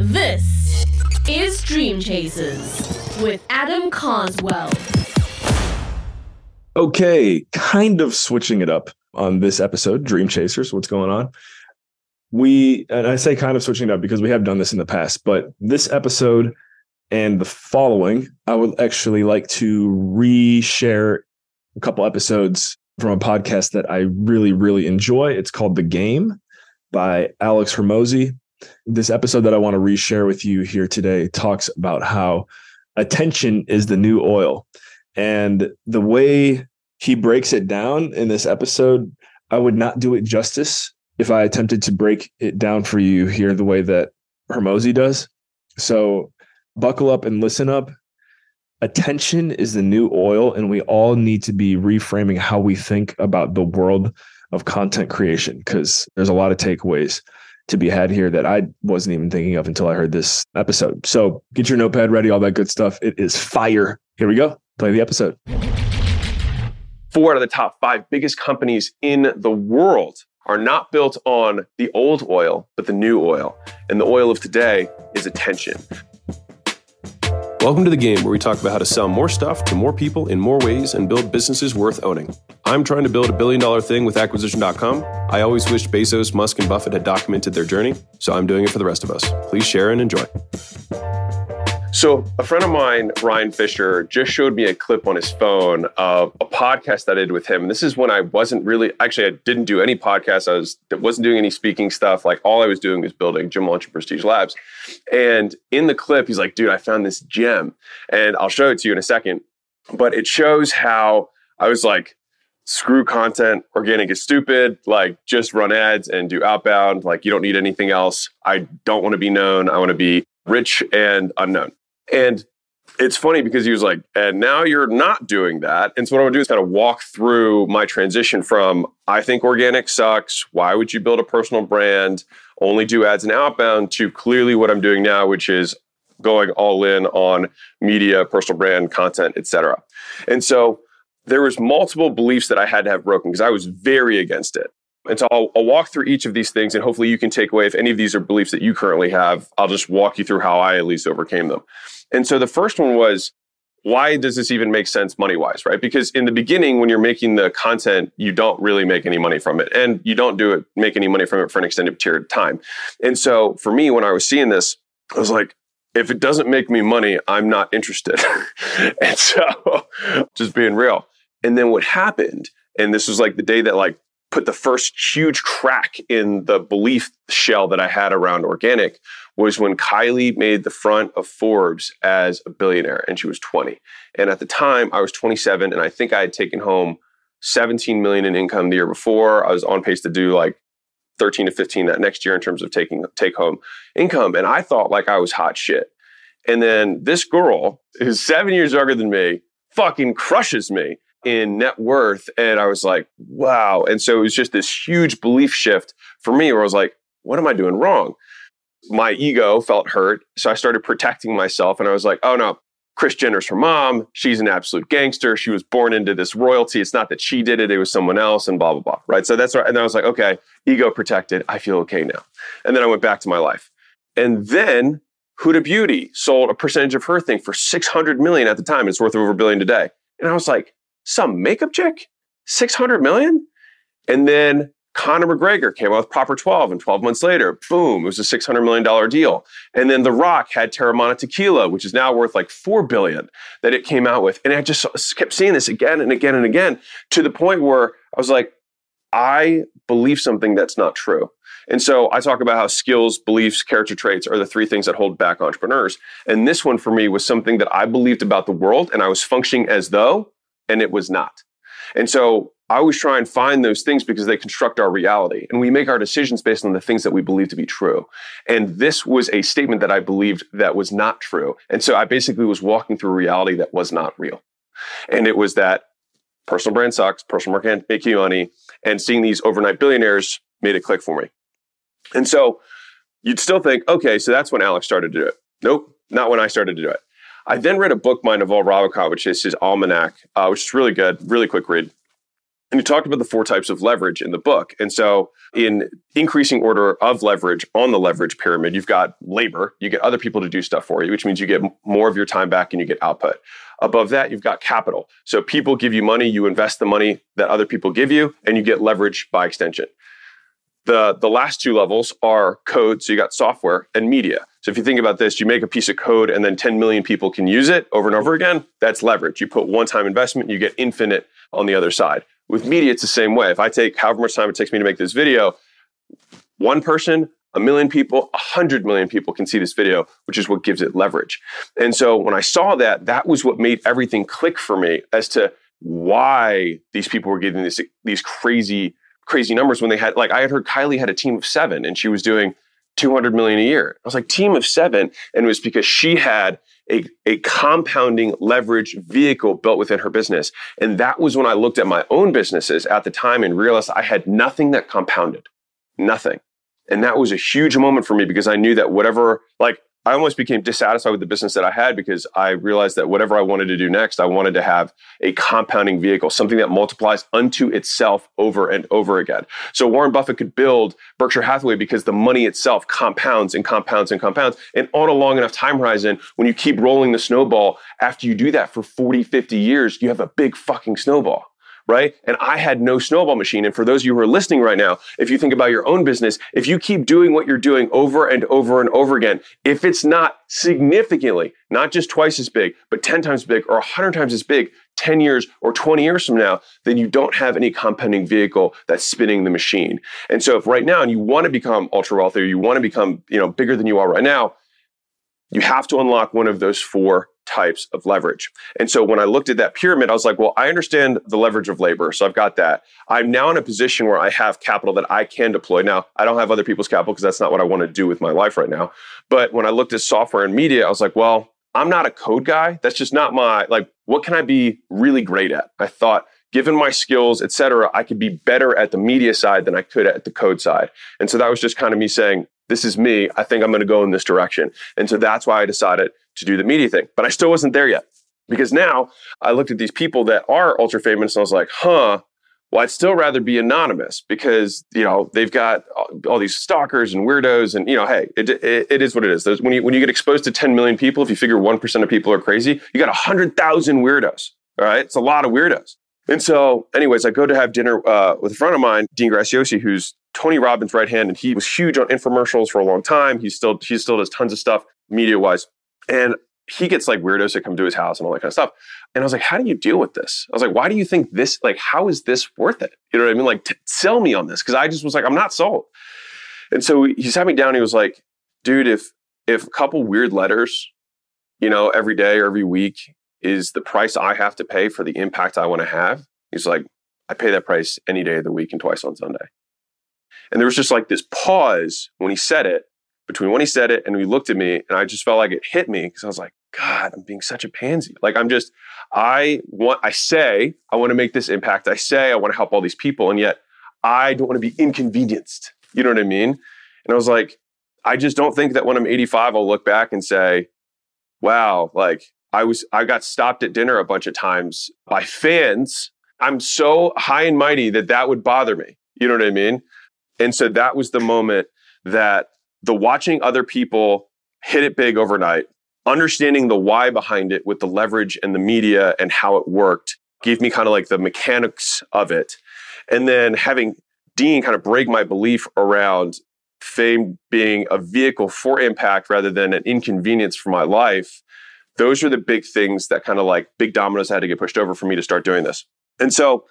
This is Dream Chasers with Adam Carswell. Okay, kind of switching it up on this episode, Dream Chasers. What's going on? We, and I say kind of switching it up because we have done this in the past, but this episode and the following, I would actually like to re-share a couple episodes from a podcast that I really, really enjoy. It's called The Game by Alex Hormozi. This episode that I want to reshare with you here today talks about how attention is the new oil. And the way he breaks it down in this episode, I would not do it justice if I attempted to break it down for you here the way that Hormozi does. So buckle up and listen up. Attention is the new oil, and we all need to be reframing how we think about the world of content creation because there's a lot of takeaways to be had here that I wasn't even thinking of until I heard this episode. So get your notepad ready, all that good stuff. It is fire. Here we go. Play the episode. Four out of the top five biggest companies in the world are not built on the old oil, but the new oil. And the oil of today is attention. Welcome to the game where we talk about how to sell more stuff to more people in more ways and build businesses worth owning. I'm trying to build a billion dollar thing with acquisition.com. I always wished Bezos, Musk, and Buffett had documented their journey, so I'm doing it for the rest of us. Please share and enjoy. So, a friend of mine, Ryan Fisher, just showed me a clip on his phone of a podcast that I did with him. This is when I wasn't really actually I didn't do any podcasts. I was wasn't doing any speaking stuff. Like all I was doing was building Gym Launch and Prestige Labs. And in the clip, he's like, "Dude, I found this gem," and I'll show it to you in a second. But it shows how I was like, "Screw content. Organic is stupid. Like just run ads and do outbound. Like you don't need anything else. I don't want to be known. I want to be." Rich and unknown. And it's funny because he was like, and now you're not doing that. And so what I'm gonna do is kind of walk through my transition from I think organic sucks. Why would you build a personal brand? Only do ads and outbound to clearly what I'm doing now, which is going all in on media, personal brand, content, etc. And so there was multiple beliefs that I had to have broken because I was very against it. And so I'll, I'll, walk through each of these things, and hopefully you can take away if any of these are beliefs that you currently have. I'll just walk you through how I at least overcame them. And so the first one was, why does this even make sense money wise, right? Because in the beginning, when you're making the content, you don't really make any money from it, and you don't do it make any money from it for an extended period of time. And so for me, when I was seeing this, I was like, if it doesn't make me money, I'm not interested. and so just being real. And then what happened, and this was like the day that like put the first huge crack in the belief shell that I had around organic was when Kylie made the front of Forbes as a billionaire and she was 20. And at the time I was 27 and I think I had taken home 17 million in income the year before. I was on pace to do like 13 to 15 that next year in terms of taking take home income and I thought like I was hot shit. And then this girl who's 7 years younger than me fucking crushes me in net worth. And I was like, wow. And so it was just this huge belief shift for me where I was like, what am I doing wrong? My ego felt hurt. So I started protecting myself and I was like, oh no, Kris Jenner's her mom. She's an absolute gangster. She was born into this royalty. It's not that she did it, it was someone else, and blah, blah, blah. Right. So that's right. And I was like, okay, ego protected. I feel okay now. And then I went back to my life. And then Huda Beauty sold a percentage of her thing for 600 million at the time. It's worth over a billion today. And I was like, some makeup chick, 600 million. And then Conor McGregor came out with Proper 12, and 12 months later, boom, it was a $600 million deal. And then The Rock had Teremana Tequila, which is now worth like 4 billion that it came out with. And I just kept seeing this again and again and again to the point where I was like, I believe something that's not true. And so I talk about how skills, beliefs, character traits are the three things that hold back entrepreneurs. And this one for me was something that I believed about the world and I was functioning as though and it was not. And so I always try and find those things because they construct our reality and we make our decisions based on the things that we believe to be true. And this was a statement that I believed that was not true. And so I basically was walking through a reality that was not real. And it was that personal brand sucks, personal marketing make you money, and seeing these overnight billionaires made it click for me. And so you'd still think, okay, so that's when Alex started to do it. Nope, not when I started to do it. I then read a book by Naval Ravikant, which is his almanac, uh, which is really good, really quick read. And he talked about the four types of leverage in the book. And so, in increasing order of leverage on the leverage pyramid, you've got labor, you get other people to do stuff for you, which means you get more of your time back and you get output. Above that, you've got capital. So, people give you money, you invest the money that other people give you, and you get leverage by extension. The, the last two levels are code, so you got software, and media. So if you think about this, you make a piece of code and then 10 million people can use it over and over again. That's leverage. You put one time investment, you get infinite on the other side. With media, it's the same way. If I take however much time it takes me to make this video, one person, a million people, a hundred million people can see this video, which is what gives it leverage. And so when I saw that, that was what made everything click for me as to why these people were getting this, these crazy, crazy numbers when they had, like, I had heard Kylie had a team of seven and she was doing 200 million a year. I was like, team of seven. And it was because she had a, a compounding leverage vehicle built within her business. And that was when I looked at my own businesses at the time and realized I had nothing that compounded, nothing. And that was a huge moment for me because I knew that whatever, like, I almost became dissatisfied with the business that I had because I realized that whatever I wanted to do next, I wanted to have a compounding vehicle, something that multiplies unto itself over and over again. So Warren Buffett could build Berkshire Hathaway because the money itself compounds and compounds and compounds. And on a long enough time horizon, when you keep rolling the snowball, after you do that for 40, 50 years, you have a big fucking snowball right? And I had no snowball machine. And for those of you who are listening right now, if you think about your own business, if you keep doing what you're doing over and over and over again, if it's not significantly, not just twice as big, but 10 times big or 100 times as big 10 years or 20 years from now, then you don't have any compounding vehicle that's spinning the machine. And so if right now and you want to become ultra wealthy or you want to become, you know, bigger than you are right now, you have to unlock one of those four types of leverage. And so when I looked at that pyramid, I was like, well, I understand the leverage of labor. So I've got that. I'm now in a position where I have capital that I can deploy. Now, I don't have other people's capital because that's not what I want to do with my life right now. But when I looked at software and media, I was like, well, I'm not a code guy. That's just not my, like, what can I be really great at? I thought, given my skills, et cetera, I could be better at the media side than I could at the code side. And so that was just kind of me saying, this is me. I think I'm going to go in this direction. And so that's why I decided to do the media thing. But I still wasn't there yet because now I looked at these people that are ultra famous and I was like, huh, well, I'd still rather be anonymous because, you know, they've got all these stalkers and weirdos and, you know, hey, it, it, it is what it is. When you, when you get exposed to 10 million people, if you figure 1% of people are crazy, you got 100,000 weirdos. All right. It's a lot of weirdos. And so, anyways, I go to have dinner uh, with a friend of mine, Dean Graziosi, who's Tony Robbins' right hand, and he was huge on infomercials for a long time. He's still he still does tons of stuff media wise, and he gets like weirdos that come to his house and all that kind of stuff. And I was like, how do you deal with this? I was like, why do you think this? Like, how is this worth it? You know what I mean? Like, t- sell me on this because I just was like, I'm not sold. And so he sat me down. He was like, dude, if if a couple weird letters, you know, every day or every week is the price I have to pay for the impact I want to have. He's like, I pay that price any day of the week and twice on Sunday. And there was just like this pause when he said it, between when he said it and he looked at me, and I just felt like it hit me because I was like, God, I'm being such a pansy. Like I'm just, I want, I say I want to make this impact. I say I want to help all these people, and yet I don't want to be inconvenienced. You know what I mean? And I was like, I just don't think that when I'm 85, I'll look back and say, wow, like I was I got stopped at dinner a bunch of times by fans. I'm so high and mighty that that would bother me. You know what I mean? And so that was the moment that the watching other people hit it big overnight, understanding the why behind it with the leverage and the media and how it worked gave me kind of like the mechanics of it. And then having Dean kind of break my belief around fame being a vehicle for impact rather than an inconvenience for my life those are the big things that kind of like big dominoes had to get pushed over for me to start doing this. And so,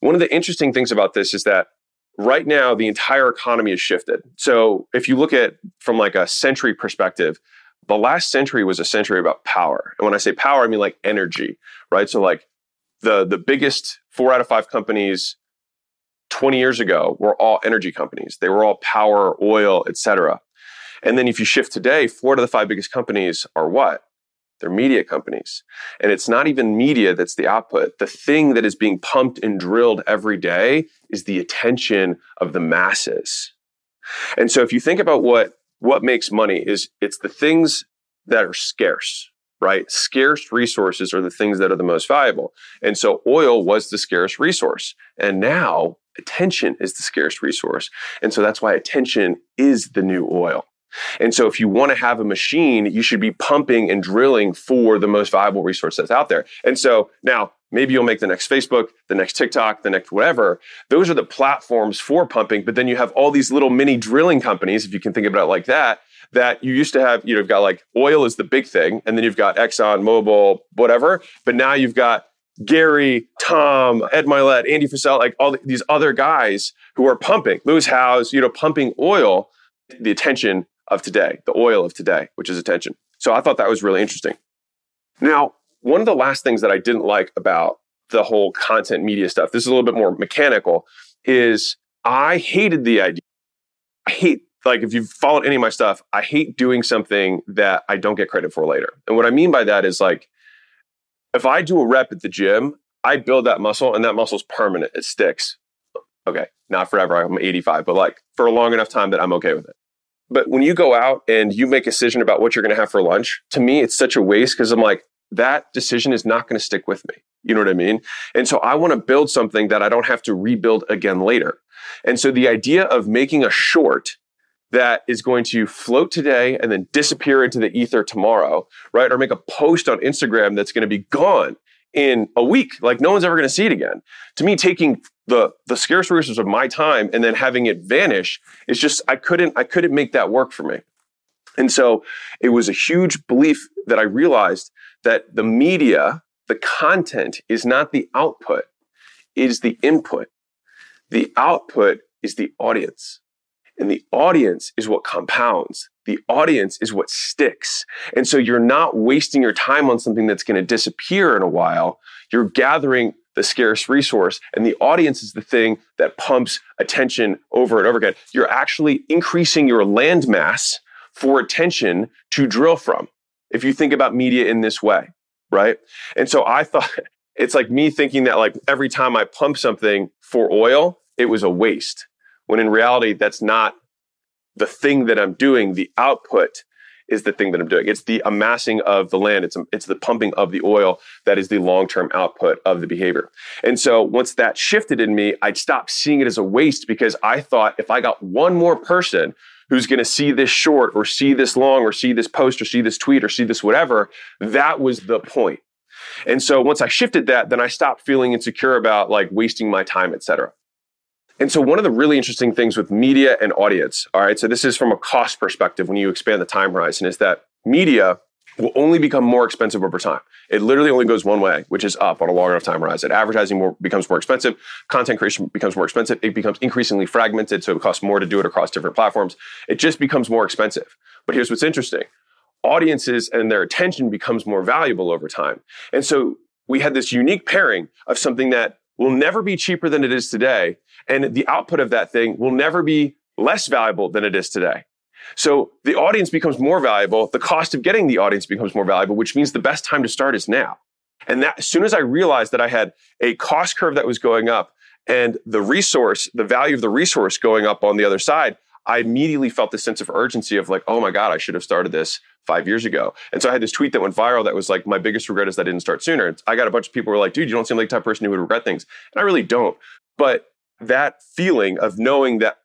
one of the interesting things about this is that right now the entire economy has shifted. So, if you look at from like a century perspective, the last century was a century about power. And when I say power, I mean like energy, right? So, like the the biggest four out of five companies 20 years ago were all energy companies. They were all power, oil, etc. And then if you shift today, four out of the five biggest companies are what? They're media companies. And it's not even media that's the output. The thing that is being pumped and drilled every day is the attention of the masses. And so if you think about what what makes money is it's the things that are scarce, right? Scarce resources are the things that are the most valuable. And so oil was the scarce resource. And now attention is the scarce resource. And so that's why attention is the new oil. And so if you want to have a machine, you should be pumping and drilling for the most valuable resource that's out there. And so now maybe you'll make the next Facebook, the next TikTok, the next whatever. Those are the platforms for pumping. But then you have all these little mini drilling companies, if you can think about it like that, that you used to have, you know, you've got like oil is the big thing, and then you've got Exxon, Mobil, whatever. But now you've got Gary, Tom, Ed Mylett, Andy Frisella, like all these other guys who are pumping, Lewis Howes, you know, pumping oil, the attention of today, the oil of today, which is attention. So I thought that was really interesting. Now, one of the last things that I didn't like about the whole content media stuff, this is a little bit more mechanical, is I hated the idea. I hate, like, if you've followed any of my stuff, I hate doing something that I don't get credit for later. And what I mean by that is like, if I do a rep at the gym, I build that muscle and that muscle's permanent. It sticks. Okay, not forever. I'm 85, but like for a long enough time that I'm okay with it. But when you go out and you make a decision about what you're going to have for lunch, to me, it's such a waste because I'm like, that decision is not going to stick with me. You know what I mean? And so I want to build something that I don't have to rebuild again later. And so the idea of making a short that is going to float today and then disappear into the ether tomorrow, right? Or make a post on Instagram that's going to be gone in a week. Like no one's ever going to see it again. To me, taking the the scarce resources of my time and then having it vanish is just I couldn't I couldn't make that work for me. And so it was a huge belief that I realized that the media, the content is not the output, it is the input. The output is the audience. And the audience is what compounds. The audience is what sticks. And so you're not wasting your time on something that's going to disappear in a while. You're gathering the scarce resource and the audience is the thing that pumps attention over and over again. You're actually increasing your land mass for attention to drill from. If you think about media in this way, right? And so I thought it's like me thinking that like every time I pump something for oil, it was a waste when in reality, that's not the thing that I'm doing. The output is the thing that I'm doing. It's the amassing of the land. It's, it's the pumping of the oil that is the long term output of the behavior. And so once that shifted in me, I stopped seeing it as a waste because I thought if I got one more person who's going to see this short or see this long or see this post or see this tweet or see this whatever, that was the point. And so once I shifted that, then I stopped feeling insecure about like wasting my time, et cetera. And so, one of the really interesting things with media and audience, all right, so this is from a cost perspective when you expand the time horizon, is that media will only become more expensive over time. It literally only goes one way, which is up on a long enough time horizon. Advertising more, becomes more expensive, content creation becomes more expensive, it becomes increasingly fragmented, so it costs more to do it across different platforms. It just becomes more expensive. But here's what's interesting audiences and their attention becomes more valuable over time. And so, we had this unique pairing of something that will never be cheaper than it is today. And the output of that thing will never be less valuable than it is today. So the audience becomes more valuable. The cost of getting the audience becomes more valuable, which means the best time to start is now. And that as soon as I realized that I had a cost curve that was going up and the resource, the value of the resource going up on the other side, I immediately felt this sense of urgency of like, oh my God, I should have started this five years ago. And so I had this tweet that went viral that was like, my biggest regret is that I didn't start sooner. I got a bunch of people were like, dude, you don't seem like the type of person who would regret things. And I really don't. But that feeling of knowing that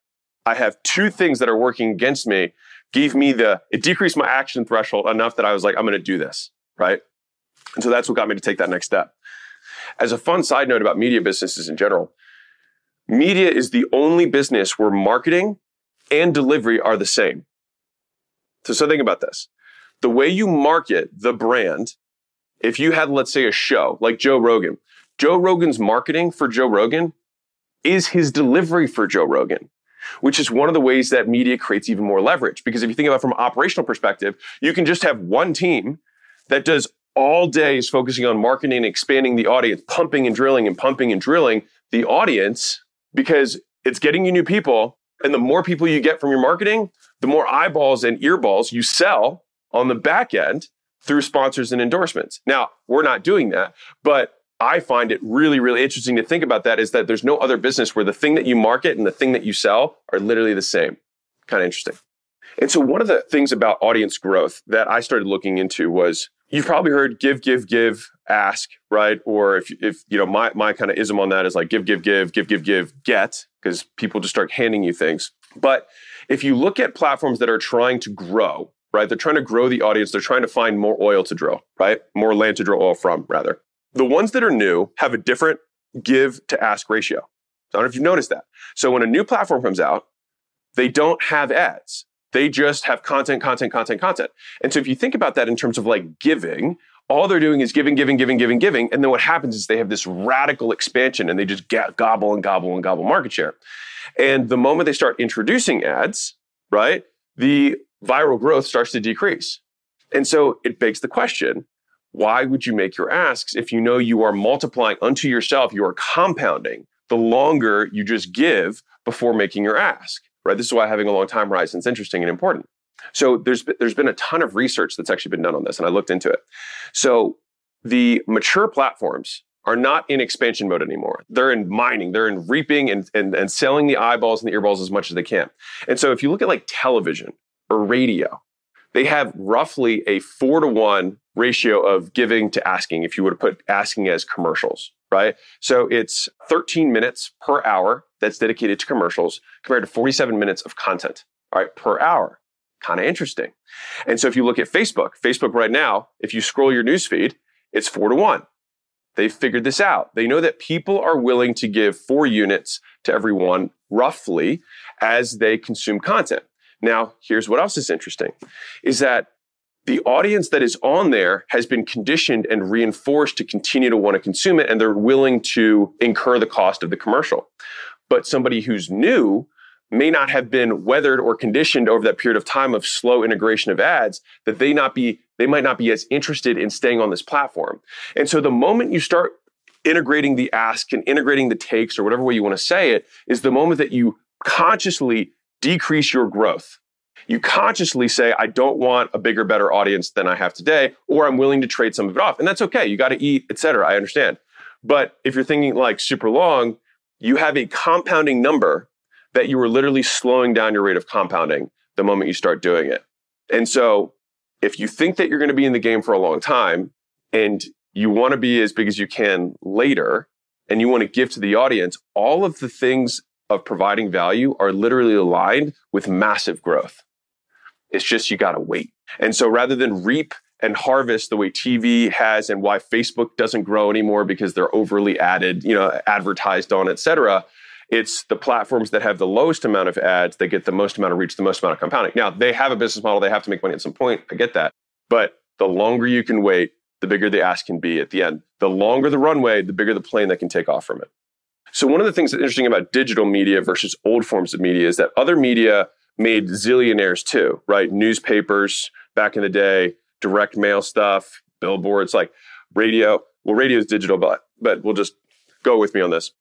I have two things that are working against me gave me the, it decreased my action threshold enough that I was like, I'm going to do this. Right. And so that's what got me to take that next step. As a fun side note about media businesses in general, media is the only business where marketing and delivery are the same. So, so think about this. The way you market the brand, if you had, let's say, a show like Joe Rogan, Joe Rogan's marketing for Joe Rogan is his delivery for Joe Rogan, which is one of the ways that media creates even more leverage. Because if you think about it from an operational perspective, you can just have one team that does all day is focusing on marketing and expanding the audience, pumping and drilling and pumping and drilling the audience because it's getting you new people and the more people you get from your marketing, the more eyeballs and earballs you sell on the back end through sponsors and endorsements. Now, we're not doing that, but I find it really, really interesting to think about that is that there's no other business where the thing that you market and the thing that you sell are literally the same. Kind of interesting. And so one of the things about audience growth that I started looking into was you've probably heard give, give, give, ask, right? Or if, if you know, my, my kind of ism on that is like give, give, give, give, give, give, get, because people just start handing you things. But if you look at platforms that are trying to grow, right? They're trying to grow the audience. They're trying to find more oil to drill, right? More land to drill oil from, rather. The ones that are new have a different give to ask ratio. I don't know if you've noticed that. So when a new platform comes out, they don't have ads. They just have content, content, content, content. And so if you think about that in terms of like giving, all they're doing is giving, giving, giving, giving, giving. And then what happens is they have this radical expansion and they just get, gobble and gobble and gobble market share. And the moment they start introducing ads, right, the viral growth starts to decrease. And so it begs the question why would you make your asks if you know you are multiplying unto yourself, you are compounding the longer you just give before making your ask? right? This is why having a long time horizon is interesting and important. So there's there's been a ton of research that's actually been done on this, and I looked into it. So the mature platforms are not in expansion mode anymore. They're in mining, they're in reaping and, and, and selling the eyeballs and the earballs as much as they can. And so if you look at like television or radio, they have roughly a four to one ratio of giving to asking if you were to put asking as commercials right? So it's 13 minutes per hour that's dedicated to commercials compared to 47 minutes of content, all right, per hour. Kind of interesting. And so if you look at Facebook, Facebook right now, if you scroll your newsfeed, it's four to one. They've figured this out. They know that people are willing to give four units to everyone roughly as they consume content. Now, here's what else is interesting is that the audience that is on there has been conditioned and reinforced to continue to want to consume it and they're willing to incur the cost of the commercial. But somebody who's new may not have been weathered or conditioned over that period of time of slow integration of ads that they not be they might not be as interested in staying on this platform. And so the moment you start integrating the ask and integrating the takes or whatever way you want to say it is the moment that you consciously decrease your growth you consciously say, I don't want a bigger, better audience than I have today, or I'm willing to trade some of it off. And that's okay. You got to eat, et cetera. I understand. But if you're thinking like super long, you have a compounding number that you are literally slowing down your rate of compounding the moment you start doing it. And so if you think that you're going to be in the game for a long time and you want to be as big as you can later and you want to give to the audience, all of the things of providing value are literally aligned with massive growth. It's just you got to wait. And so rather than reap and harvest the way TV has and why Facebook doesn't grow anymore because they're overly added, you know, advertised on, et cetera. It's the platforms that have the lowest amount of ads that get the most amount of reach, the most amount of compounding. Now, they have a business model, they have to make money at some point. I get that. But the longer you can wait, the bigger the ask can be at the end. The longer the runway, the bigger the plane that can take off from it. So, one of the things that's interesting about digital media versus old forms of media is that other media made zillionaires too, right? Newspapers back in the day, direct mail stuff, billboards, like radio. Well, radio is digital, but but we'll just go with me on this.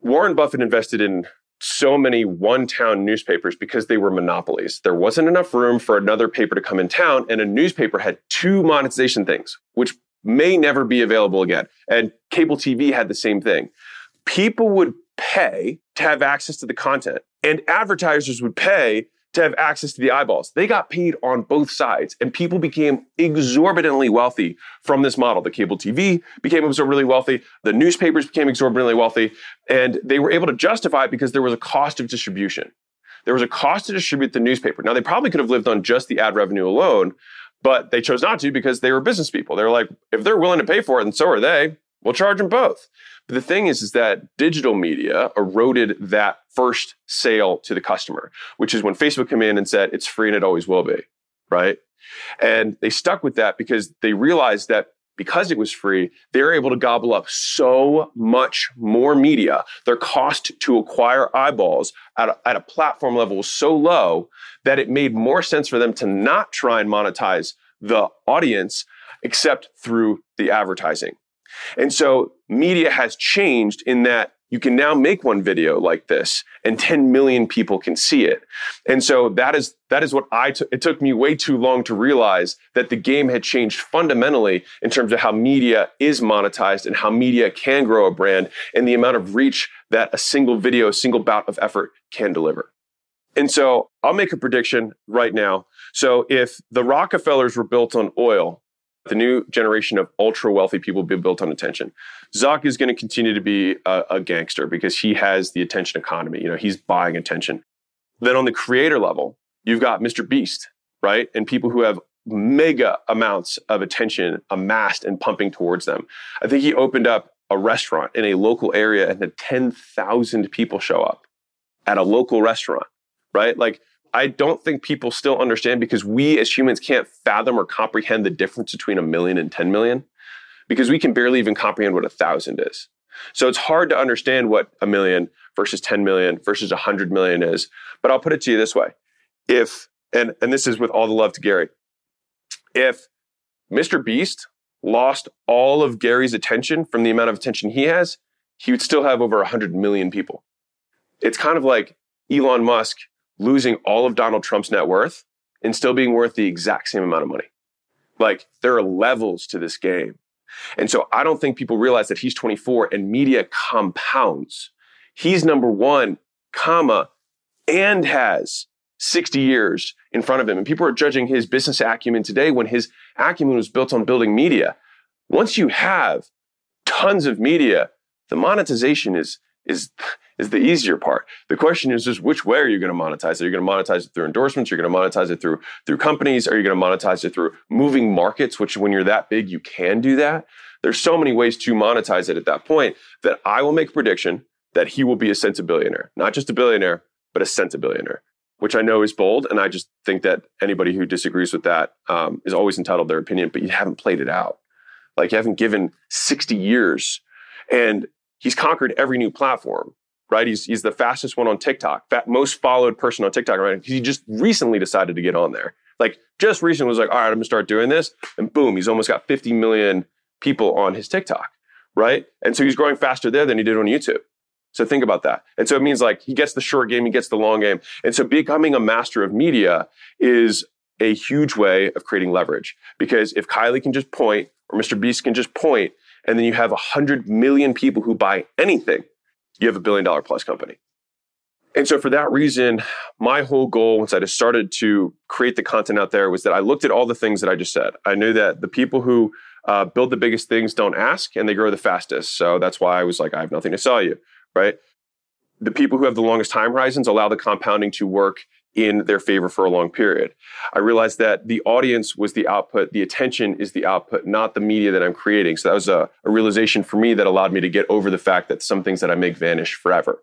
Warren Buffett invested in so many one town newspapers because they were monopolies. There wasn't enough room for another paper to come in town, and a newspaper had two monetization things, which may never be available again. And cable TV had the same thing. People would pay to have access to the content, and advertisers would pay to have access to the eyeballs. They got paid on both sides, and people became exorbitantly wealthy from this model. The cable TV became exorbitantly wealthy, the newspapers became exorbitantly wealthy, and they were able to justify it because there was a cost of distribution. There was a cost to distribute the newspaper. Now, they probably could have lived on just the ad revenue alone, but they chose not to because they were business people. They were like, if they're willing to pay for it, and so are they, we'll charge them both. But the thing is, is that digital media eroded that first sale to the customer, which is when Facebook came in and said it's free and it always will be, right? And they stuck with that because they realized that because it was free, they were able to gobble up so much more media. Their cost to acquire eyeballs at a, at a platform level was so low that it made more sense for them to not try and monetize the audience except through the advertising. And so media has changed in that you can now make one video like this and 10 million people can see it. And so that is, that is what I. It took me way too long to realize that the game had changed fundamentally in terms of how media is monetized and how media can grow a brand and the amount of reach that a single video, a single bout of effort can deliver. And so I'll make a prediction right now. So if the Rockefellers were built on oil, the new generation of ultra wealthy people be built on attention. Zuck is going to continue to be a, a, gangster because he has the attention economy. You know, he's buying attention. Then on the creator level, you've got Mr. Beast, right? And people who have mega amounts of attention amassed and pumping towards them. I think he opened up a restaurant in a local area and had 10,000 people show up at a local restaurant, right? Like I don't think people still understand because we as humans can't fathom or comprehend the difference between a million and 10 million because we can barely even comprehend what a thousand is. So it's hard to understand what a million versus 10 million versus 100 million is. But I'll put it to you this way. If, and, and this is with all the love to Gary, if Mr. Beast lost all of Gary's attention from the amount of attention he has, he would still have over 100 million people. It's kind of like Elon Musk losing all of Donald Trump's net worth and still being worth the exact same amount of money. Like there are levels to this game. And so I don't think people realize that he's 24 and media compounds. He's number one, comma, and has 60 years in front of him. And people are judging his business acumen today when his acumen was built on building media. Once you have tons of media, the monetization is, is is the easier part. The question is just which way are you going to monetize it? Are you going to monetize it through endorsements? Are you going to monetize it through through companies? Are you going to monetize it through moving markets? Which when you're that big, you can do that. There's so many ways to monetize it at that point that I will make a prediction that he will be a centibillionaire, not just a billionaire, but a centibillionaire, which I know is bold. And I just think that anybody who disagrees with that um, is always entitled their opinion, but you haven't played it out. Like you haven't given 60 years and he's conquered every new platform right? He's he's the fastest one on TikTok, fat, most followed person on TikTok, right? He just recently decided to get on there. Like just recently was like, all right, I'm gonna start doing this, and boom, he's almost got 50 million people on his TikTok, right? And so he's growing faster there than he did on YouTube. So think about that. And so it means like he gets the short game, he gets the long game. And so becoming a master of media is a huge way of creating leverage because if Kylie can just point or Mr. Beast can just point, and then you have 100 million people who buy anything you have a billion dollar plus company. And so, for that reason, my whole goal once I just started to create the content out there was that I looked at all the things that I just said. I knew that the people who uh, build the biggest things don't ask and they grow the fastest. So that's why I was like, I have nothing to sell you, right? The people who have the longest time horizons allow the compounding to work in their favor for a long period. I realized that the audience was the output, the attention is the output, not the media that I'm creating. So that was a, a, realization for me that allowed me to get over the fact that some things that I make vanish forever.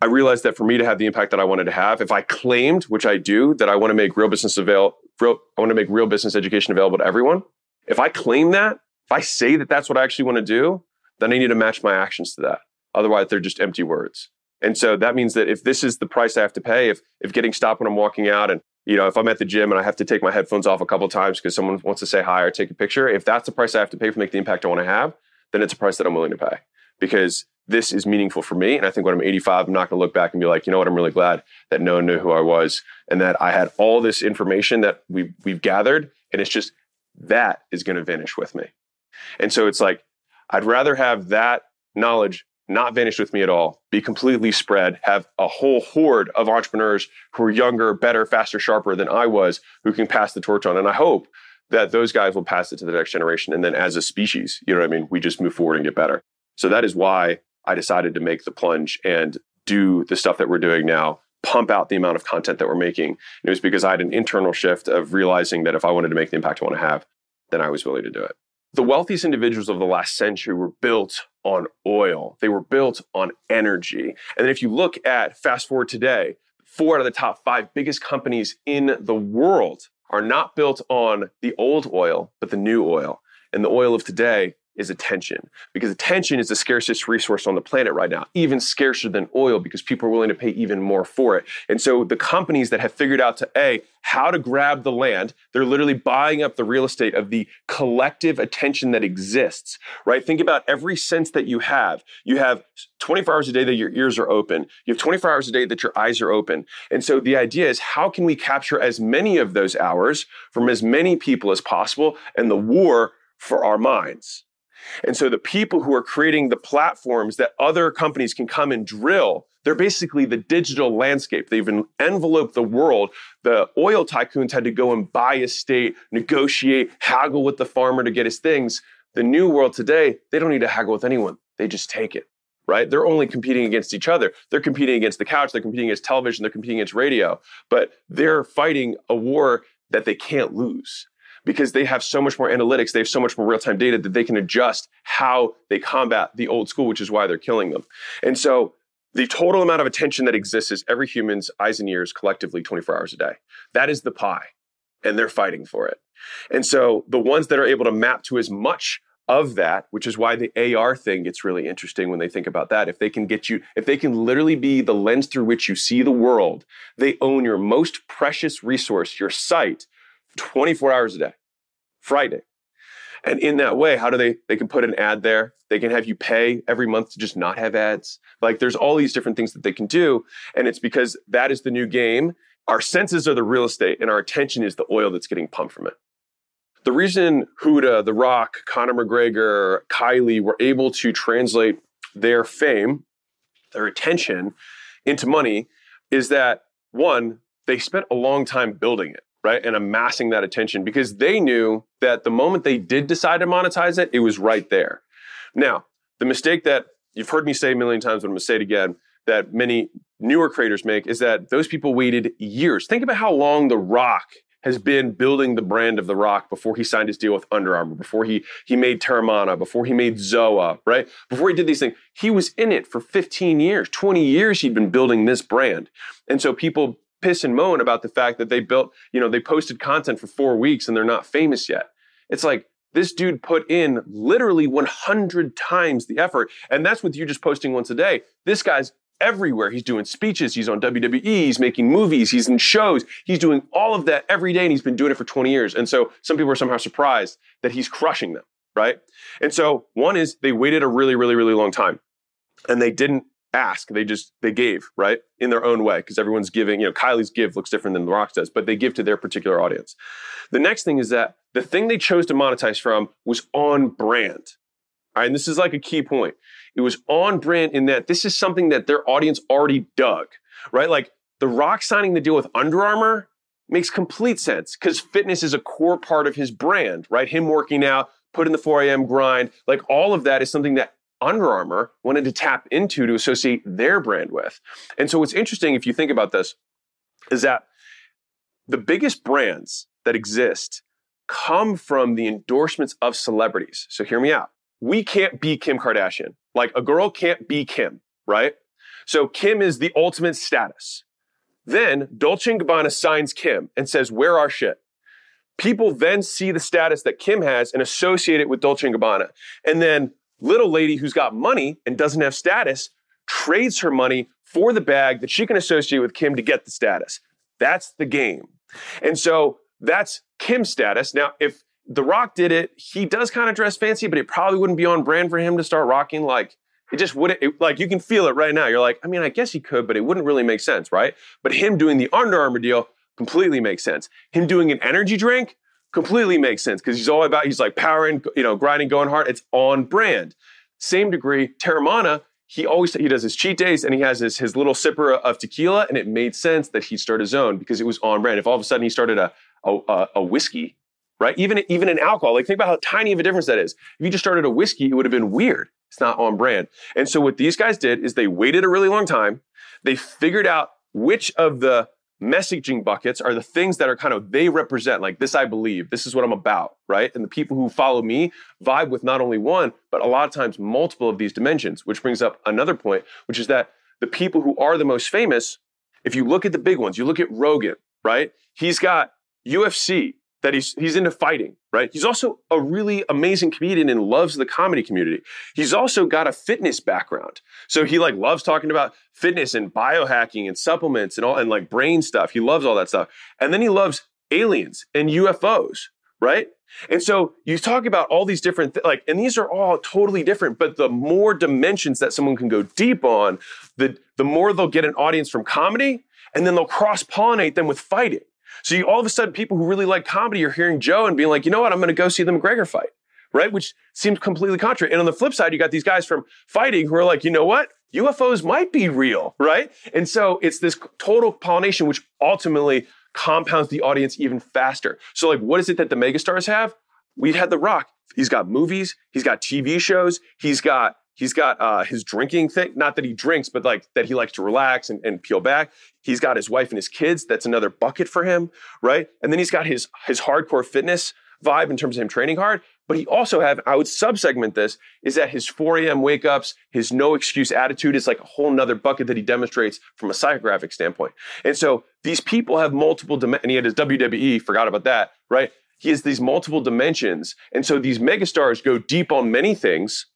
I realized that for me to have the impact that I wanted to have, if I claimed, which I do, that I want to make real business avail, real, I want to make real business education available to everyone. If I claim that, if I say that that's what I actually want to do, then I need to match my actions to that. Otherwise, they're just empty words. And so that means that if this is the price I have to pay, if if getting stopped when I'm walking out and you know, if I'm at the gym and I have to take my headphones off a couple times because someone wants to say hi or take a picture, if that's the price I have to pay to make the impact I want to have, then it's a price that I'm willing to pay because this is meaningful for me. And I think when I'm 85, I'm not going to look back and be like, you know what, I'm really glad that no one knew who I was and that I had all this information that we've, we've gathered. And it's just that is going to vanish with me. And so it's like, I'd rather have that knowledge not vanish with me at all, be completely spread, have a whole horde of entrepreneurs who are younger, better, faster, sharper than I was, who can pass the torch on. And I hope that those guys will pass it to the next generation. And then as a species, you know what I mean? We just move forward and get better. So that is why I decided to make the plunge and do the stuff that we're doing now, pump out the amount of content that we're making. And it was because I had an internal shift of realizing that if I wanted to make the impact I want to have, then I was willing to do it. The wealthiest individuals of the last century were built on oil. They were built on energy. And if you look at fast forward today, four out of the top five biggest companies in the world are not built on the old oil, but the new oil. And the oil of today is attention because attention is the scarcest resource on the planet right now, even scarcer than oil because people are willing to pay even more for it. And so the companies that have figured out to A, how to grab the land, they're literally buying up the real estate of the collective attention that exists, right? Think about every sense that you have. You have 24 hours a day that your ears are open. You have 24 hours a day that your eyes are open. And so the idea is how can we capture as many of those hours from as many people as possible and the war for our minds. And so the people who are creating the platforms that other companies can come and drill They're basically the digital landscape. They've enveloped the world. The oil tycoons had to go and buy a state, negotiate, haggle with the farmer to get his things. The new world today, they don't need to haggle with anyone. They just take it, right? They're only competing against each other. They're competing against the couch, they're competing against television, they're competing against radio, but they're fighting a war that they can't lose because they have so much more analytics, they have so much more real time data that they can adjust how they combat the old school, which is why they're killing them. And so the total amount of attention that exists is every human's eyes and ears collectively 24 hours a day. That is the pie, and they're fighting for it. And so the ones that are able to map to as much of that, which is why the AR thing gets really interesting when they think about that. If they can get you, if they can literally be the lens through which you see the world, they own your most precious resource, your sight, 24 hours a day. Friday. And in that way, how do they they can put an ad there? They can have you pay every month to just not have ads. Like there's all these different things that they can do. And it's because that is the new game. Our senses are the real estate and our attention is the oil that's getting pumped from it. The reason Huda, The Rock, Conor McGregor, Kylie were able to translate their fame, their attention into money is that one, they spent a long time building it, right? And amassing that attention because they knew that the moment they did decide to monetize it, it was right there. Now, the mistake that you've heard me say a million times, but I'm going to say it again, that many newer creators make is that those people waited years. Think about how long The Rock has been building the brand of The Rock before he signed his deal with Under Armour, before he he made Teremana, before he made Zoa, right? Before he did these things, he was in it for 15 years, 20 years he'd been building this brand. And so people piss and moan about the fact that they built, you know, they posted content for 4 weeks and they're not famous yet. It's like this dude put in literally 100 times the effort. And that's with you just posting once a day. This guy's everywhere. He's doing speeches, he's on WWE, he's making movies, he's in shows, he's doing all of that every day, and he's been doing it for 20 years. And so some people are somehow surprised that he's crushing them, right? And so one is they waited a really, really, really long time and they didn't ask they just they gave right in their own way because everyone's giving you know kylie's give looks different than the rock does but they give to their particular audience the next thing is that the thing they chose to monetize from was on brand all right and this is like a key point it was on brand in that this is something that their audience already dug, right? Like The Rock signing the deal with Under Armour makes complete sense because fitness is a core part of his brand, right? Him working out, putting the 4 a.m. grind, like all of that is something that Under Armour wanted to tap into to associate their brand with. And so what's interesting if you think about this is that the biggest brands that exist come from the endorsements of celebrities. So hear me out. We can't be Kim Kardashian. Like a girl can't be Kim, right? So Kim is the ultimate status. Then Dolce & Gabbana signs Kim and says, wear our shit. People then see the status that Kim has and associate it with Dolce & Gabbana. And then little lady who's got money and doesn't have status trades her money for the bag that she can associate with Kim to get the status. That's the game. And so that's Kim's status. Now, if the Rock did it. He does kind of dress fancy, but it probably wouldn't be on brand for him to start rocking. Like it just wouldn't. It, like you can feel it right now. You're like, I mean, I guess he could, but it wouldn't really make sense, right? But him doing the Under Armour deal completely makes sense. Him doing an energy drink completely makes sense because he's all about he's like powering, you know, grinding, going hard. It's on brand. Same degree, Teremana. He always he does his cheat days and he has his his little sipper of tequila, and it made sense that he'd start his own because it was on brand. If all of a sudden he started a a, a whiskey right? Even even in alcohol, like think about how tiny of a difference that is. If you just started a whiskey, it would have been weird. It's not on brand. And so what these guys did is they waited a really long time. They figured out which of the messaging buckets are the things that are kind of they represent like this i believe this is what i'm about right? And the people who follow me vibe with not only one but a lot of times multiple of these dimensions which brings up another point which is that the people who are the most famous if you look at the big ones you look at rogan right? He's got ufc that he's he's into fighting, right? He's also a really amazing comedian and loves the comedy community. He's also got a fitness background. So he like loves talking about fitness and biohacking and supplements and all and like brain stuff. He loves all that stuff. And then he loves aliens and UFOs, right? And so you talk about all these different th- like and these are all totally different, but the more dimensions that someone can go deep on, the the more they'll get an audience from comedy and then they'll cross-pollinate them with fighting. So you, all of a sudden, people who really like comedy are hearing Joe and being like, you know what, I'm going to go see the McGregor fight, right? Which seems completely contrary. And on the flip side, you got these guys from fighting who are like, you know what, UFOs might be real, right? And so it's this total pollination, which ultimately compounds the audience even faster. So, like, what is it that the megastars have? We had The Rock. He's got movies, he's got TV shows, he's got He's got uh, his drinking thing, not that he drinks, but like that he likes to relax and, and, peel back. He's got his wife and his kids. That's another bucket for him, right? And then he's got his his hardcore fitness vibe in terms of him training hard. But he also have, I would subsegment this, is that his 4 a.m. wake ups, his no excuse attitude is like a whole nother bucket that he demonstrates from a psychographic standpoint. And so these people have multiple dimensions, and he had his WWE, forgot about that, right? He has these multiple dimensions. And so these megastars go deep on many things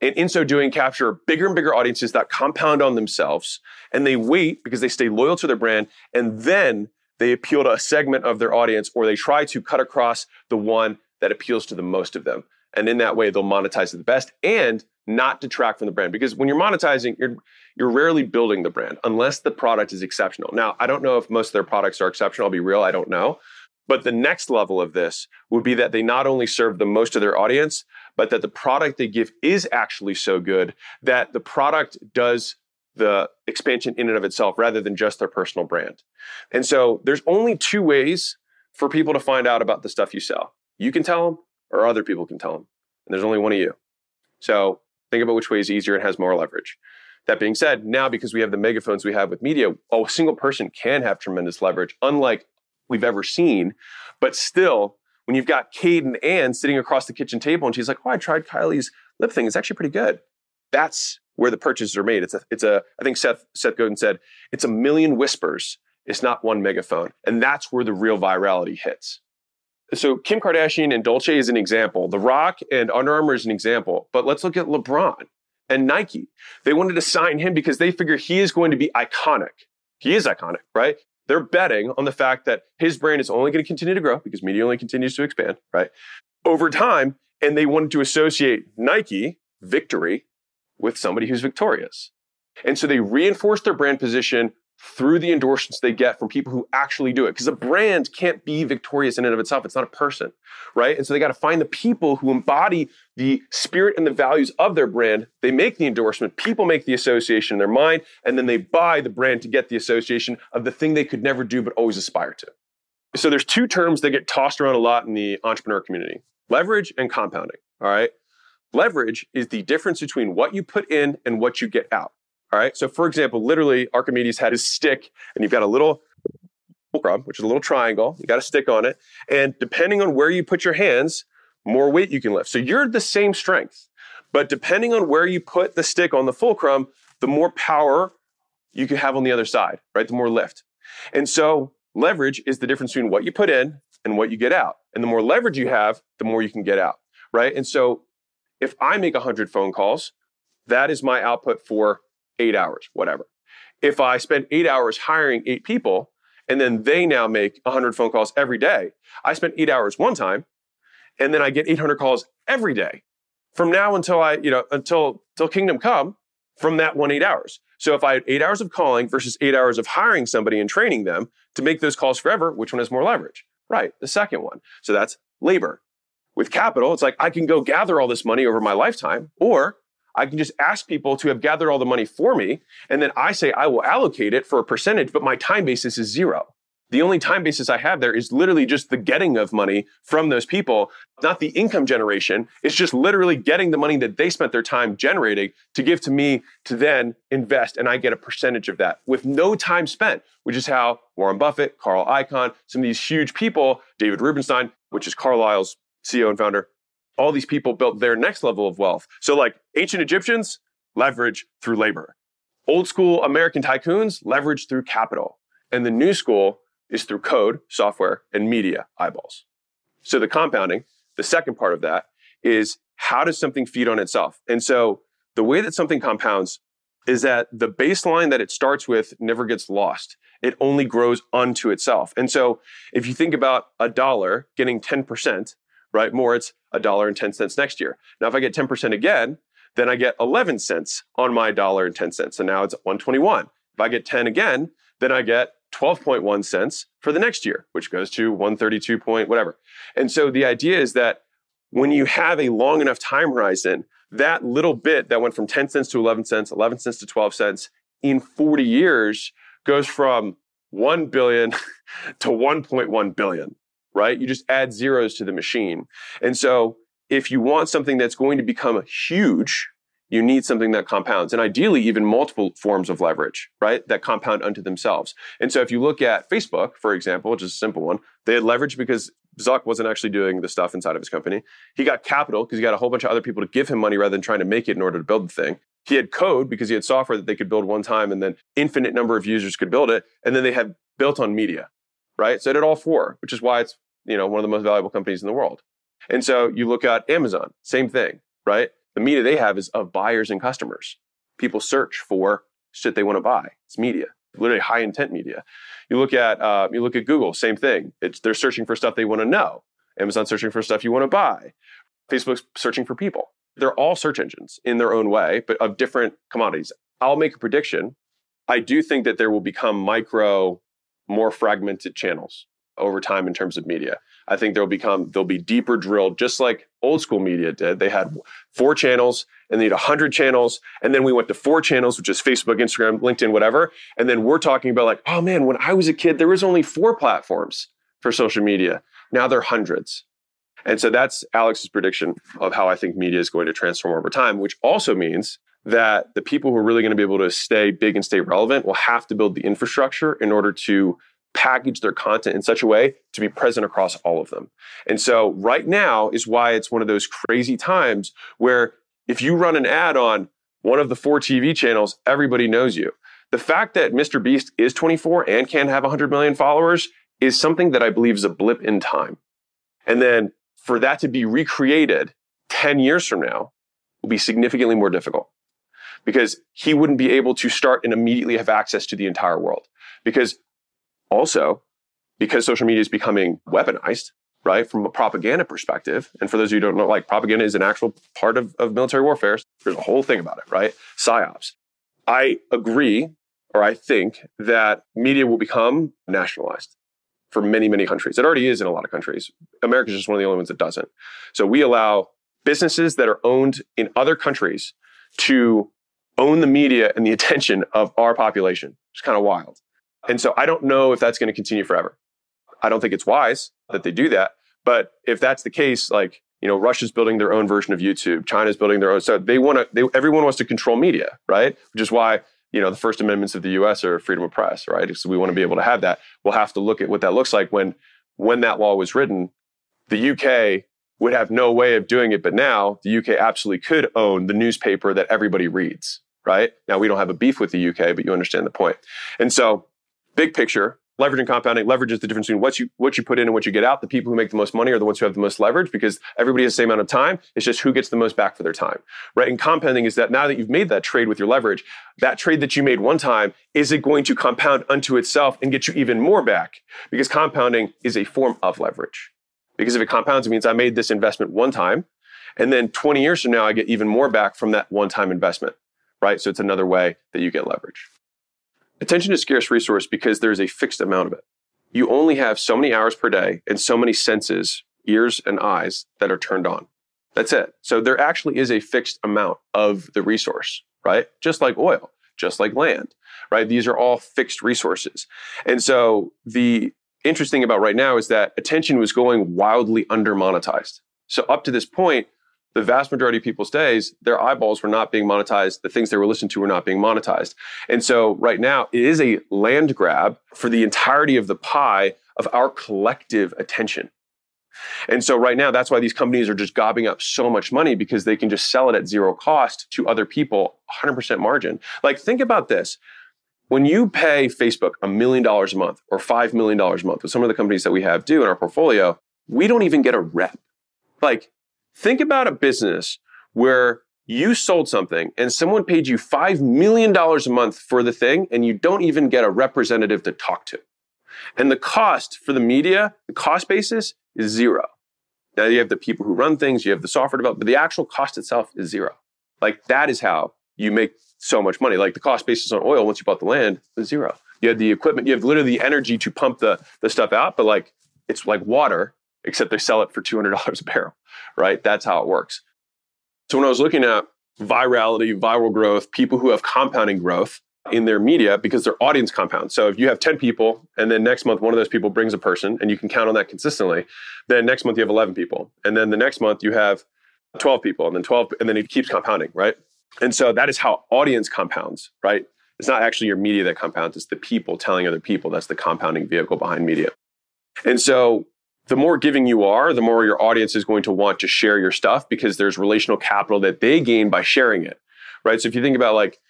and in so doing capture bigger and bigger audiences that compound on themselves and they wait because they stay loyal to their brand and then they appeal to a segment of their audience or they try to cut across the one that appeals to the most of them. And in that way they'll monetize the best and not detract from the brand. Because when you're monetizing you're you're rarely building the brand unless the product is exceptional. Now i don't know if most of their products are exceptional i'll be real i don't know but the next level of this would be that they not only serve the most of their audience, but that the product they give is actually so good that the product does the expansion in and of itself rather than just their personal brand. And so there's only two ways for people to find out about the stuff you sell. You can tell them or other people can tell them. And there's only one of you. So think about which way is easier and has more leverage. That being said, now because we have the megaphones we have with media, a single person can have tremendous leverage, unlike we've ever seen. But still, when you've got Kate and Ann sitting across the kitchen table and she's like, Oh, I tried Kylie's lip thing. It's actually pretty good. That's where the purchases are made. It's a, it's a, I think Seth, Seth Godin said, it's a million whispers. It's not one megaphone. And that's where the real virality hits. So Kim Kardashian and Dolce is an example. The Rock and Under Armour is an example. But let's look at LeBron and Nike. They wanted to sign him because they figure he is going to be iconic. He is iconic, right? They're betting on the fact that his brand is only going to continue to grow because media only continues to expand, right? Over time, and they wanted to associate Nike victory with somebody who's victorious. And so they reinforced their brand position through the endorsements they get from people who actually do it. Because a brand can't be victorious in and of itself. It's not a person, right? And so they got to find the people who embody the spirit and the values of their brand. They make the endorsement, people make the association in their mind, and then they buy the brand to get the association of the thing they could never do but always aspire to. So there's two terms that get tossed around a lot in the entrepreneur community leverage and compounding. All right. Leverage is the difference between what you put in and what you get out. All right. So, for example, literally, Archimedes had his stick, and you've got a little fulcrum, which is a little triangle. You got a stick on it. And depending on where you put your hands, more weight you can lift. So, you're the same strength. But depending on where you put the stick on the fulcrum, the more power you can have on the other side, right? The more lift. And so, leverage is the difference between what you put in and what you get out. And the more leverage you have, the more you can get out, right? And so, if I make 100 phone calls, that is my output for eight hours, whatever. If I spend eight hours hiring eight people and then they now make 100 phone calls every day, I spent eight hours one time and then I get 800 calls every day from now until I, you know, until, until kingdom come from that one eight hours. So if I had eight hours of calling versus eight hours of hiring somebody and training them to make those calls forever, which one has more leverage? Right, the second one. So that's labor. With capital, it's like I can go gather all this money over my lifetime, or I can just ask people to have gathered all the money for me. And then I say I will allocate it for a percentage, but my time basis is zero. The only time basis I have there is literally just the getting of money from those people, not the income generation. It's just literally getting the money that they spent their time generating to give to me to then invest. And I get a percentage of that with no time spent, which is how Warren Buffett, Carl Icahn, some of these huge people, David Rubenstein, which is Carlyle's CEO and founder, all these people built their next level of wealth. So, like ancient Egyptians, leverage through labor. Old school American tycoons, leverage through capital. And the new school is through code, software, and media eyeballs. So, the compounding, the second part of that is how does something feed on itself? And so, the way that something compounds is that the baseline that it starts with never gets lost. It only grows unto itself. And so, if you think about a dollar getting 10%, right? More, it's a dollar and 10 cents next year. Now, if I get 10% again, then I get 11 cents on my dollar and 10 cents. So now it's 121. If I get 10 again, then I get 12.1 cents for the next year, which goes to 132 point whatever. And so the idea is that when you have a long enough time horizon, that little bit that went from 10 cents to 11 cents, 11 cents to 12 cents in 40 years goes from 1 billion to 1.1 billion, right? You just add zeros to the machine. And so if you want something that's going to become huge, you need something that compounds and ideally even multiple forms of leverage, right? That compound unto themselves. And so if you look at Facebook, for example, which is a simple one, they had leverage because Zuck wasn't actually doing the stuff inside of his company. He got capital because he got a whole bunch of other people to give him money rather than trying to make it in order to build the thing. He had code because he had software that they could build one time and then infinite number of users could build it. And then they had built on media, right? So it had all four, which is why it's, you know, one of the most valuable companies in the world. And so you look at Amazon, same thing, right? The media they have is of buyers and customers. People search for shit they want to buy. It's media, literally high intent media. You look at uh, you look at Google, same thing. It's, they're searching for stuff they want to know. Amazon searching for stuff you want to buy. Facebook's searching for people. They're all search engines in their own way, but of different commodities. I'll make a prediction. I do think that there will become micro, more fragmented channels over time in terms of media. I think there'll become they'll be deeper drilled, just like old school media did. They had four channels and they had hundred channels, and then we went to four channels, which is Facebook, Instagram, LinkedIn, whatever. And then we're talking about like, oh man, when I was a kid, there was only four platforms for social media. Now there are hundreds. And so that's Alex's prediction of how I think media is going to transform over time, which also means that the people who are really going to be able to stay big and stay relevant will have to build the infrastructure in order to package their content in such a way to be present across all of them. And so right now is why it's one of those crazy times where if you run an ad on one of the four TV channels, everybody knows you. The fact that Mr. Beast is 24 and can have 100 million followers is something that I believe is a blip in time. And then for that to be recreated 10 years from now will be significantly more difficult because he wouldn't be able to start and immediately have access to the entire world. Because also, because social media is becoming weaponized, right, from a propaganda perspective, and for those of you who don't know, like propaganda is an actual part of, of military warfare. There's a whole thing about it, right? PSYOPs. I agree, or I think that media will become nationalized for many, many countries. It already is in a lot of countries. America is just one of the only ones that doesn't. So we allow businesses that are owned in other countries to own the media and the attention of our population. It's kind of wild. And so I don't know if that's going to continue forever. I don't think it's wise that they do that. But if that's the case, like, you know, Russia's building their own version of YouTube, China's building their own. So they want to, they, everyone wants to control media, right? Which is why, you know, the first amendments of the US are freedom of press, right? So we want to be able to have that. We'll have to look at what that looks like when, when that law was written. The UK would have no way of doing it. But now the UK absolutely could own the newspaper that everybody reads, right? Now we don't have a beef with the UK, but you understand the point. And so big picture, leverage and compounding, leverage is the difference between what you what you put in and what you get out. The people who make the most money are the ones who have the most leverage because everybody has the same amount of time. It's just who gets the most back for their time. Right? And compounding is that now that you've made that trade with your leverage, that trade that you made one time, is it going to compound unto itself and get you even more back? Because compounding is a form of leverage. Because if it compounds, it means I made this investment one time, and then 20 years from now, I get even more back from that one time investment. Right? So it's another way that you get leverage. Attention is scarce resource because there's a fixed amount of it. You only have so many hours per day and so many senses, ears and eyes that are turned on. That's it. So there actually is a fixed amount of the resource, right? Just like oil, just like land, right? These are all fixed resources. And so the interesting about right now is that attention was going wildly under monetized. So up to this point, the vast majority of people's days, their eyeballs were not being monetized. The things they were listening to were not being monetized. And so right now, it is a land grab for the entirety of the pie of our collective attention. And so right now, that's why these companies are just gobbing up so much money because they can just sell it at zero cost to other people, 100% margin. Like, think about this. When you pay Facebook a million dollars a month or $5 million a month, with some of the companies that we have do in our portfolio, we don't even get a rep. Like, Think about a business where you sold something and someone paid you $5 million a month for the thing and you don't even get a representative to talk to. And the cost for the media, the cost basis is zero. Now you have the people who run things, you have the software development, but the actual cost itself is zero. Like that is how you make so much money. Like the cost basis on oil once you bought the land is zero. You have the equipment, you have literally the energy to pump the, the stuff out, but like it's like water except they sell it for $200 a barrel, right? That's how it works. So when I was looking at virality, viral growth, people who have compounding growth in their media because their audience compounds. So if you have 10 people and then next month one of those people brings a person and you can count on that consistently, then next month you have 11 people. And then the next month you have 12 people and then 12 and then it keeps compounding, right? And so that is how audience compounds, right? It's not actually your media that compounds, it's the people telling other people. That's the compounding vehicle behind media. And so the more giving you are, the more your audience is going to want to share your stuff because there's relational capital that they gain by sharing it, right? So if you think about like,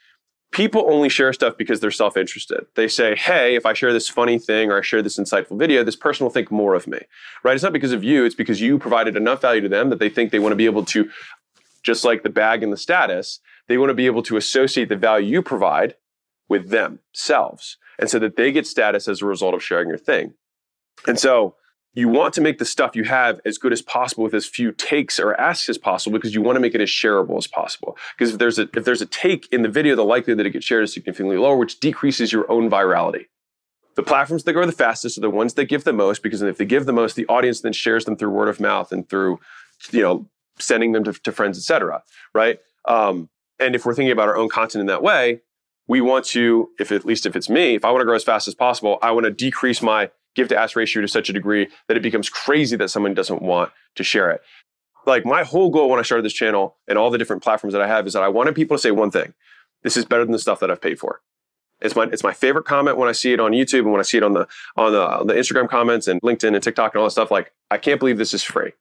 people only share stuff because they're self interested. They say, hey, if I share this funny thing or I share this insightful video, this person will think more of me, right? It's not because of you, it's because you provided enough value to them that they think they want to be able to, just like the bag and the status, they want to be able to associate the value you provide with themselves. And so that they get status as a result of sharing your thing. And so you want to make the stuff you have as good as possible with as few takes or asks as possible because you want to make it as shareable as possible. Because if there's a if there's a take in the video, the likelihood that it gets shared is significantly lower, which decreases your own virality. The platforms that grow the fastest are the ones that give the most because if they give the most, the audience then shares them through word of mouth and through, you know, sending them to, to friends, etc. Right? Um, and if we're thinking about our own content in that way, we want to, if at least if it's me, if I want to grow as fast as possible, I want to decrease my give to ask ratio to such a degree that it becomes crazy that someone doesn't want to share it. Like my whole goal when I started this channel and all the different platforms that I have is that I wanted people to say one thing. This is better than the stuff that I've paid for. It's my it's my favorite comment when I see it on YouTube and when I see it on the on the, the Instagram comments and LinkedIn and TikTok and all that stuff. Like I can't believe this is free.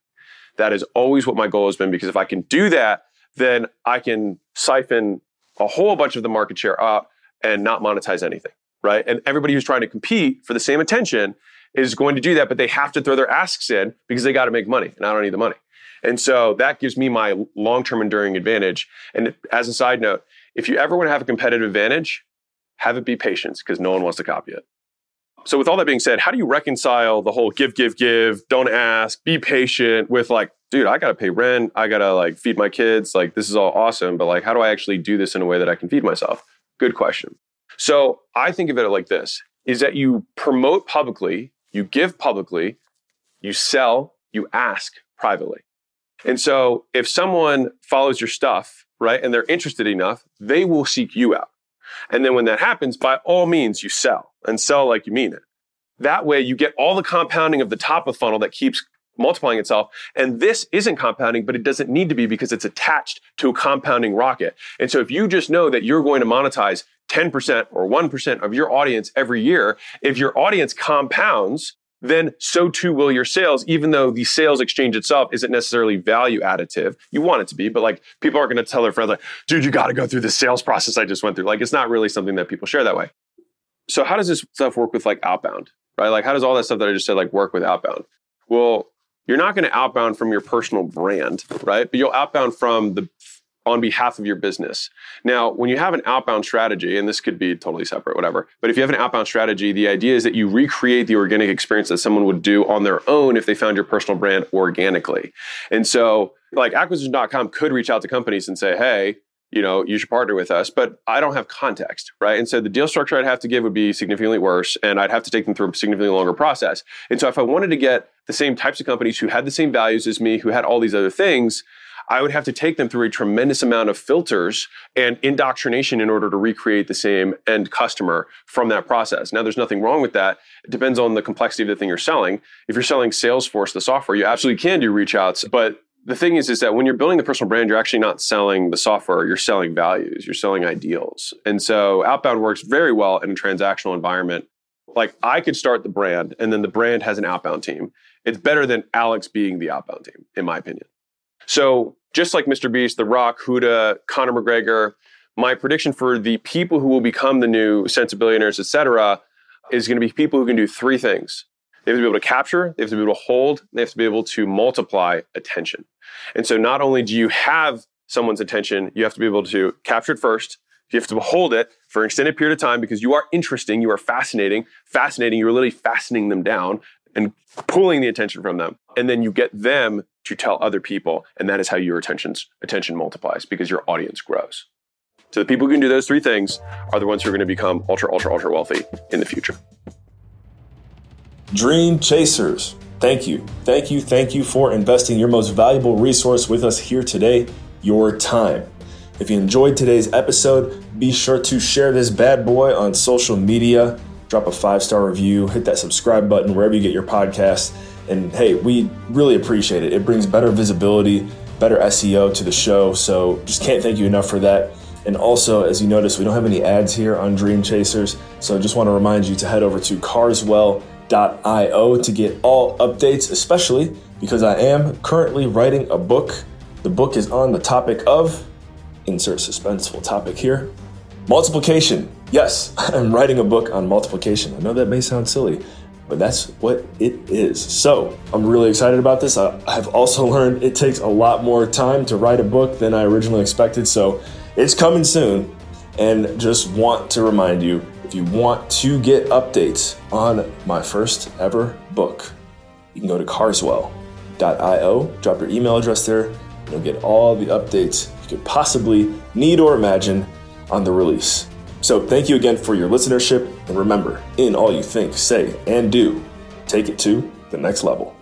That is always what my goal has been because if I can do that, then I can siphon a whole bunch of the market share up and not monetize anything, right? And everybody who's trying to compete for the same attention is going to do that, but they have to throw their asks in because they got to make money, and I don't need the money. And so that gives me my long-term enduring advantage. And as a side note, if you ever want to have a competitive advantage, have it be patience because no one wants to copy it. So with all that being said, how do you reconcile the whole give, give, give, don't ask, be patient with like, dude, I gotta pay rent, I gotta like feed my kids, like this is all awesome, but like how do I actually do this in a way that I can feed myself? Good question. So I think of it like this is that you promote publicly, you give publicly, you sell, you ask privately. And so if someone follows your stuff, right, and they're interested enough, they will seek you out. And then when that happens, by all means, you sell and sell like you mean it. That way, you get all the compounding of the top of funnel that keeps multiplying itself. And this isn't compounding, but it doesn't need to be because it's attached to a compounding rocket. And so if you just know that you're going to monetize 10% or 1% of your audience every year, if your audience compounds, then so too will your sales, even though the sales exchange itself isn't necessarily value additive. You want it to be, but like people aren't going to tell their friends, like, dude, you got to go through the sales process I just went through. Like, it's not really something that people share that way. So, how does this stuff work with like outbound, right? Like, how does all that stuff that I just said like work with outbound? Well, you're not going to outbound from your personal brand, right? But you'll outbound from the on behalf of your business. Now, when you have an outbound strategy, and this could be totally separate, whatever, but if you have an outbound strategy, the idea is that you recreate the organic experience that someone would do on their own if they found your personal brand organically. And so, like acquisition.com could reach out to companies and say, hey, you know, you should partner with us, but I don't have context, right? And so the deal structure I'd have to give would be significantly worse, and I'd have to take them through a significantly longer process. And so if I wanted to get the same types of companies who had the same values as me, who had all these other things, I would have to take them through a tremendous amount of filters and indoctrination in order to recreate the same end customer from that process. Now, there's nothing wrong with that. It depends on the complexity of the thing you're selling. If you're selling Salesforce, the software, you absolutely can do reach outs, but the thing is, is that when you're building the personal brand, you're actually not selling the software, you're selling values, you're selling ideals. And so outbound works very well in a transactional environment. Like I could start the brand and then the brand has an outbound team. It's better than Alex being the outbound team, in my opinion. So just like Mr. Beast, The Rock, Huda, Conor McGregor, my prediction for the people who will become the new centibillionaires, et cetera, is going to be people who can do three things. They have to be able to capture, they have to be able to hold, they have to be able to multiply attention. And so not only do you have someone's attention, you have to be able to capture it first, you have to hold it for an extended period of time because you are interesting, you are fascinating, fascinating, you're literally fastening them down and pulling the attention from them. And then you get them to tell other people. And that is how your attention's, attention multiplies because your audience grows. So the people who can do those three things are the ones who are going to become ultra, ultra, ultra wealthy in the future. Dream Chasers. Thank you. Thank you. Thank you for investing your most valuable resource with us here today your time. If you enjoyed today's episode, be sure to share this bad boy on social media. Drop a five star review, hit that subscribe button wherever you get your podcasts. And hey, we really appreciate it. It brings better visibility, better SEO to the show. So just can't thank you enough for that. And also, as you notice, we don't have any ads here on Dream Chasers. So just want to remind you to head over to carswell.io to get all updates, especially because I am currently writing a book. The book is on the topic of, insert suspenseful topic here, multiplication. Yes, I'm writing a book on multiplication. I know that may sound silly, but that's what it is. So I'm really excited about this. I have also learned it takes a lot more time to write a book than I originally expected. So it's coming soon. And just want to remind you if you want to get updates on my first ever book, you can go to carswell.io, drop your email address there, and you'll get all the updates you could possibly need or imagine on the release. So thank you again for your listenership. And remember, in all you think, say, and do, take it to the next level.